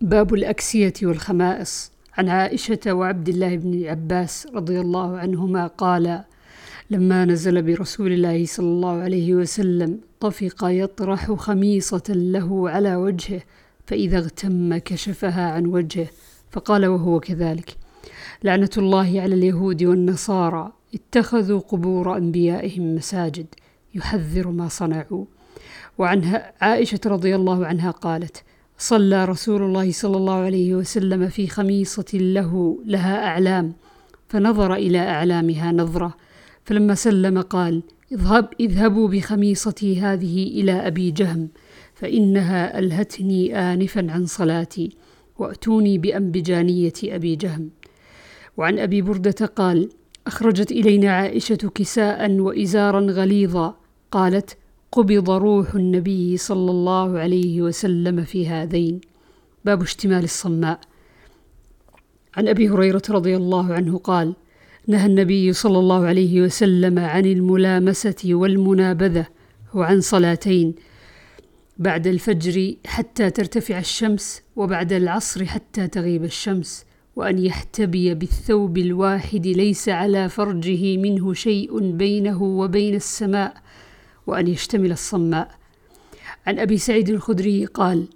باب الأكسية والخمائص. عن عائشة وعبد الله بن عباس رضي الله عنهما قال لما نزل برسول الله صلى الله عليه وسلم طفق يطرح خميصة له على وجهه فإذا اغتم كشفها عن وجهه فقال وهو كذلك لعنة الله على اليهود والنصارى اتخذوا قبور أنبيائهم مساجد يحذر ما صنعوا. وعنها عائشة رضي الله عنها قالت صلى رسول الله صلى الله عليه وسلم في خميصة له لها أعلام فنظر إلى أعلامها نظرة فلما سلم قال اذهب اذهبوا بخميصتي هذه إلى أبي جهم فإنها ألهتني آنفا عن صلاتي وأتوني بأنبجانية أبي جهم. وعن أبي بردة قال أخرجت إلينا عائشة كساء وإزارا غليظا قالت قبض روح النبي صلى الله عليه وسلم في هذين. باب اشتمال الصماء. عن أبي هريرة رضي الله عنه قال نهى النبي صلى الله عليه وسلم عن الملامسة والمنابذة وعن صلاتين بعد الفجر حتى ترتفع الشمس وبعد العصر حتى تغيب الشمس وأن يحتبي بالثوب الواحد ليس على فرجه منه شيء بينه وبين السماء. وأن يشتمل الصماء. عن أبي سعيد الخدري قال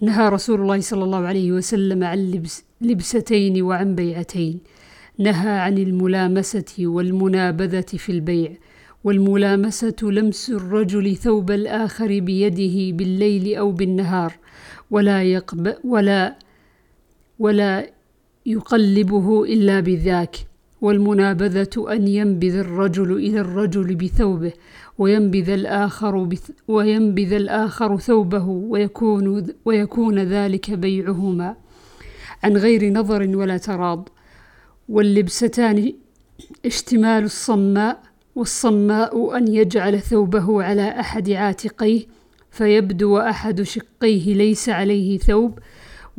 نهى رسول الله صلى الله عليه وسلم عن لبس لبستين وعن بيعتين. نهى عن الملامسة والمنابذة في البيع والملامسة لمس الرجل ثوب الآخر بيده بالليل أو بالنهار ولا يقب ولا ولا يقلبه إلا بذاك. والمنابذة أن ينبذ الرجل إلى الرجل بثوبه وينبذ الآخر بث وينبذ الآخر ثوبه ويكون ويكون ذلك بيعهما. عن غير نظر ولا تراض. واللبستان اشتمال الصماء والصماء أن يجعل ثوبه على أحد عاتقيه فيبدو أحد شقيه ليس عليه ثوب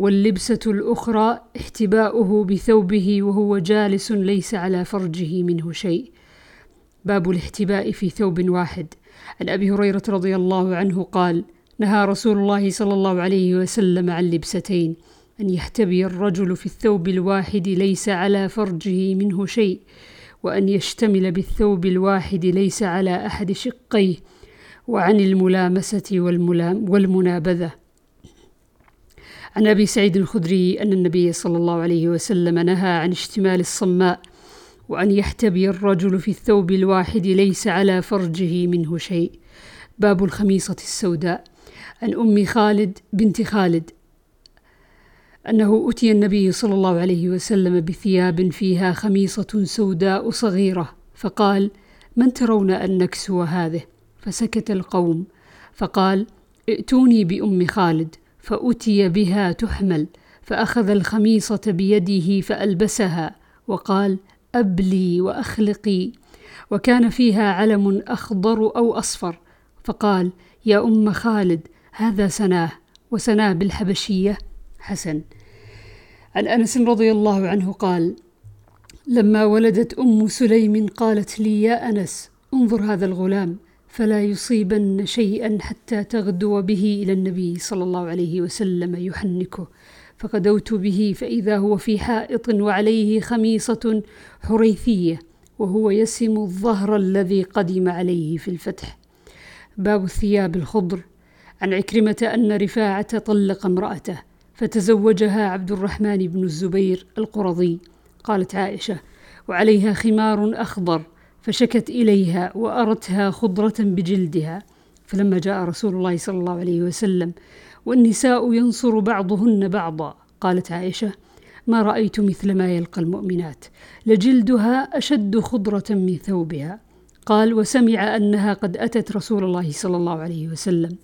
واللبسة الأخرى احتباؤه بثوبه وهو جالس ليس على فرجه منه شيء. باب الاحتباء في ثوب واحد. عن أبي هريرة رضي الله عنه قال نهى رسول الله صلى الله عليه وسلم عن لبستين أن يحتبي الرجل في الثوب الواحد ليس على فرجه منه شيء وأن يشتمل بالثوب الواحد ليس على أحد شقيه وعن الملامسة والملام والمنابذة. عن أبي سعيد الخدري أن النبي صلى الله عليه وسلم نهى عن اشتمال الصماء وأن يحتبي الرجل في الثوب الواحد ليس على فرجه منه شيء. باب الخميصة السوداء. عن أم خالد بنت خالد. أنه أتي النبي صلى الله عليه وسلم بثياب فيها خميصة سوداء صغيرة فقال من ترون أن نكسو هذه؟ فسكت القوم فقال ائتوني بأم خالد. فأتي بها تحمل فأخذ الخميصة بيده فألبسها وقال أبلي وأخلقي. وكان فيها علم أخضر أو أصفر فقال يا أم خالد هذا سناه وسناه بالحبشية. حسن. عن أنس رضي الله عنه قال لما ولدت أم سليم قالت لي يا أنس انظر هذا الغلام. فلا يصيبن شيئا حتى تغدو به إلى النبي صلى الله عليه وسلم يحنكه. فغدوت به فإذا هو في حائط وعليه خميصة حريثية وهو يسم الظهر الذي قدم عليه في الفتح. باب الثياب الخضر. عن عكرمة أن رفاعة طلق امرأته فتزوجها عبد الرحمن بن الزبير القرظي. قالت عائشة وعليها خمار أخضر فشكت إليها وأرتها خضرة بجلدها فلما جاء رسول الله صلى الله عليه وسلم والنساء ينصر بعضهن بعضا. قالت عائشة ما رأيت مثل ما يلقى المؤمنات لجلدها أشد خضرة من ثوبها. قال وسمع أنها قد أتت رسول الله صلى الله عليه وسلم.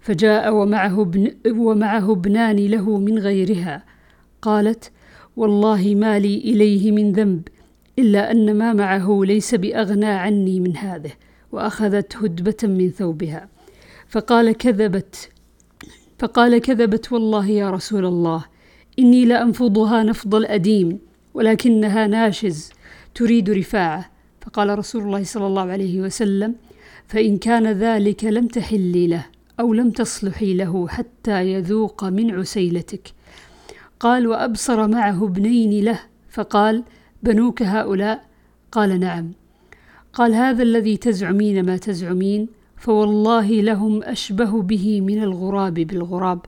فجاء ومعه ابن ومعه ابنان له من غيرها. قالت والله ما لي إليه من ذنب إلا أن ما معه ليس بأغنى عني من هذه وأخذت هدبة من ثوبها. فقال كذبت فقال كذبت والله يا رسول الله إني لأنفضها نفض الأديم ولكنها ناشز تريد رفاعة. فقال رسول الله صلى الله عليه وسلم فإن كان ذلك لم تحلي له أو لم تصلحي له حتى يذوق من عسيلتك. قال وأبصر معه ابنين له فقال بنوك هؤلاء؟ قال نعم. قال هذا الذي تزعمين ما تزعمين فوالله لهم أشبه به من الغراب بالغراب.